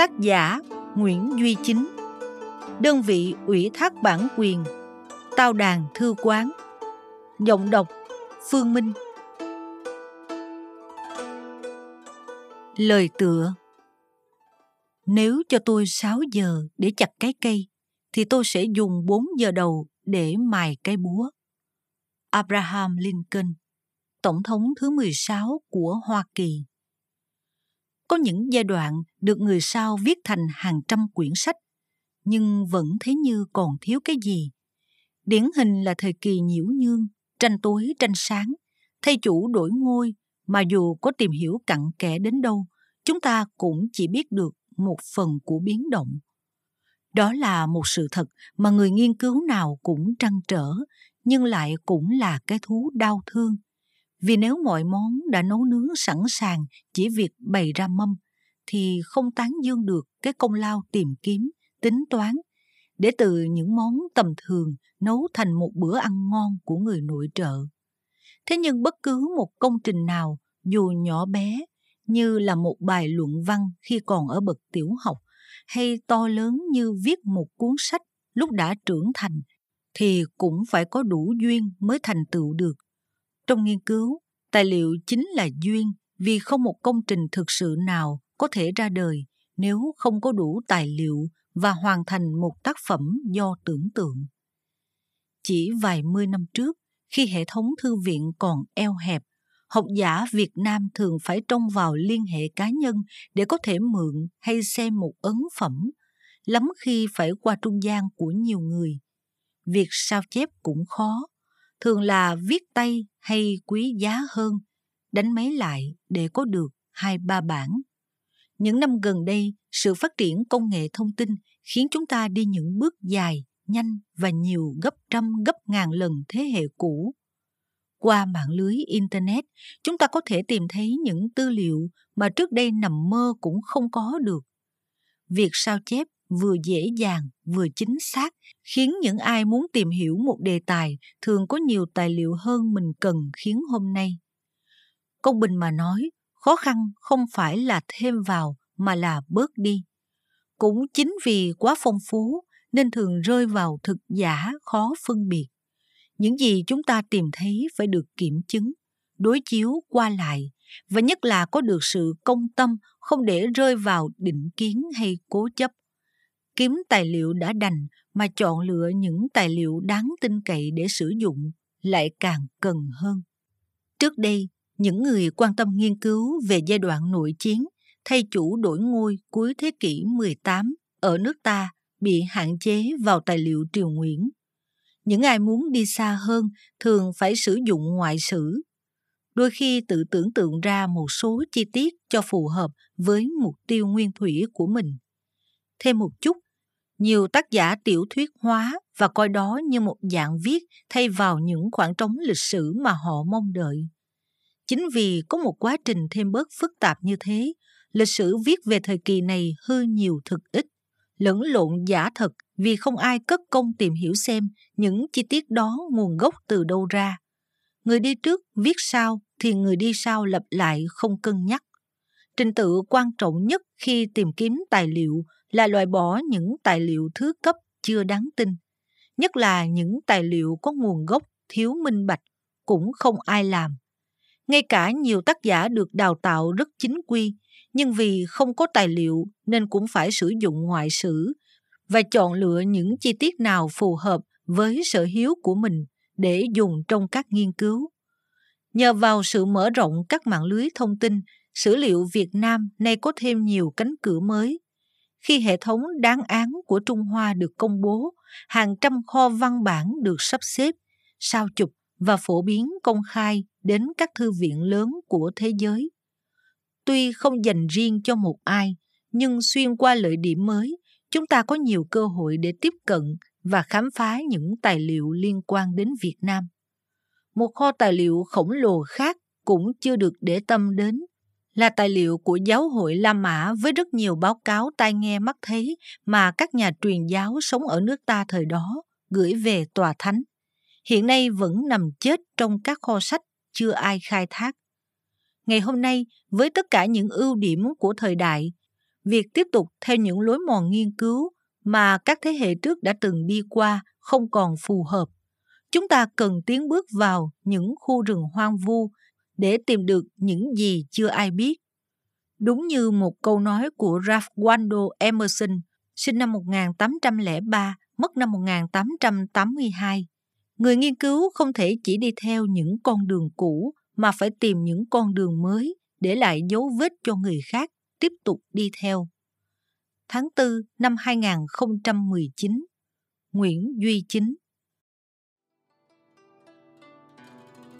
Tác giả Nguyễn Duy Chính. Đơn vị ủy thác bản quyền Tao đàn thư quán. Giọng đọc Phương Minh. Lời tựa nếu cho tôi 6 giờ để chặt cái cây, thì tôi sẽ dùng 4 giờ đầu để mài cái búa. Abraham Lincoln, Tổng thống thứ 16 của Hoa Kỳ. Có những giai đoạn được người sau viết thành hàng trăm quyển sách, nhưng vẫn thấy như còn thiếu cái gì. Điển hình là thời kỳ nhiễu nhương, tranh tối tranh sáng, thay chủ đổi ngôi mà dù có tìm hiểu cặn kẽ đến đâu, chúng ta cũng chỉ biết được một phần của biến động. Đó là một sự thật mà người nghiên cứu nào cũng trăn trở nhưng lại cũng là cái thú đau thương vì nếu mọi món đã nấu nướng sẵn sàng chỉ việc bày ra mâm, thì không tán dương được cái công lao tìm kiếm, tính toán để từ những món tầm thường nấu thành một bữa ăn ngon của người nội trợ thế nhưng bất cứ một công trình nào, dù nhỏ bé, như là một bài luận văn khi còn ở bậc tiểu học, hay to lớn như viết một cuốn sách lúc đã trưởng thành, thì cũng phải có đủ duyên mới thành tựu được. Trong nghiên cứu, tài liệu chính là duyên vì không một công trình thực sự nào có thể ra đời nếu không có đủ tài liệu và hoàn thành một tác phẩm do tưởng tượng. Chỉ vài mươi năm trước, khi hệ thống thư viện còn eo hẹp học giả Việt Nam thường phải trông vào liên hệ cá nhân để có thể mượn hay xem một ấn phẩm, lắm khi phải qua trung gian của nhiều người. Việc sao chép cũng khó, thường là viết tay hay quý giá hơn, đánh máy lại để có được hai ba bản. Những năm gần đây, sự phát triển công nghệ thông tin khiến chúng ta đi những bước dài, nhanh và nhiều gấp trăm gấp ngàn lần thế hệ cũ qua mạng lưới internet chúng ta có thể tìm thấy những tư liệu mà trước đây nằm mơ cũng không có được việc sao chép vừa dễ dàng, vừa chính xác, khiến những ai muốn tìm hiểu một đề tài thường có nhiều tài liệu hơn mình cần khiến hôm nay. Công bình mà nói, khó khăn không phải là thêm vào mà là bớt đi. Cũng chính vì quá phong phú nên thường rơi vào thực giả khó phân biệt. Những gì chúng ta tìm thấy phải được kiểm chứng, đối chiếu qua lại và nhất là có được sự công tâm không để rơi vào định kiến hay cố chấp kiếm tài liệu đã đành mà chọn lựa những tài liệu đáng tin cậy để sử dụng lại càng cần hơn. Trước đây, những người quan tâm nghiên cứu về giai đoạn nội chiến, thay chủ đổi ngôi cuối thế kỷ 18 ở nước ta bị hạn chế vào tài liệu triều Nguyễn. Những ai muốn đi xa hơn thường phải sử dụng ngoại sử. Đôi khi tự tưởng tượng ra một số chi tiết cho phù hợp với mục tiêu nguyên thủy của mình. Thêm một chút nhiều tác giả tiểu thuyết hóa và coi đó như một dạng viết thay vào những khoảng trống lịch sử mà họ mong đợi chính vì có một quá trình thêm bớt phức tạp như thế lịch sử viết về thời kỳ này hư nhiều thực ích, lẫn lộn giả thật vì không ai cất công tìm hiểu xem những chi tiết đó nguồn gốc từ đâu ra. Người đi trước viết sao thì người đi sau lặp lại không cân nhắc. Trình tự quan trọng nhất khi tìm kiếm tài liệu là loại bỏ những tài liệu thứ cấp chưa đáng tin, nhất là những tài liệu có nguồn gốc thiếu minh bạch cũng không ai làm. Ngay cả nhiều tác giả được đào tạo rất chính quy nhưng vì không có tài liệu nên cũng phải sử dụng ngoại sử và chọn lựa những chi tiết nào phù hợp với sở hiếu của mình để dùng trong các nghiên cứu. Nhờ vào sự mở rộng các mạng lưới thông tin, sử liệu Việt Nam nay có thêm nhiều cánh cửa mới. Khi hệ thống đáng án của Trung Hoa được công bố, hàng trăm kho văn bản được sắp xếp, sao chụp và phổ biến công khai đến các thư viện lớn của thế giới tuy không dành riêng cho một ai nhưng xuyên qua lợi điểm mới, chúng ta có nhiều cơ hội để tiếp cận và khám phá những tài liệu liên quan đến Việt Nam. Một kho tài liệu khổng lồ khác cũng chưa được để tâm đến là tài liệu của giáo hội La Mã với rất nhiều báo cáo tai nghe mắt thấy mà các nhà truyền giáo sống ở nước ta thời đó gửi về tòa thánh. Hiện nay vẫn nằm chết trong các kho sách chưa ai khai thác. Ngày hôm nay, với tất cả những ưu điểm của thời đại, việc tiếp tục theo những lối mòn nghiên cứu mà các thế hệ trước đã từng đi qua không còn phù hợp. Chúng ta cần tiến bước vào những khu rừng hoang vu để tìm được những gì chưa ai biết. Đúng như một câu nói của Ralph Waldo Emerson, sinh năm 1803, mất năm 1882. Người nghiên cứu không thể chỉ đi theo những con đường cũ mà phải tìm những con đường mới để lại dấu vết cho người khác tiếp tục đi theo. Tháng 4 năm 2019 Nguyễn Duy Chính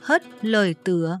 Hết lời tựa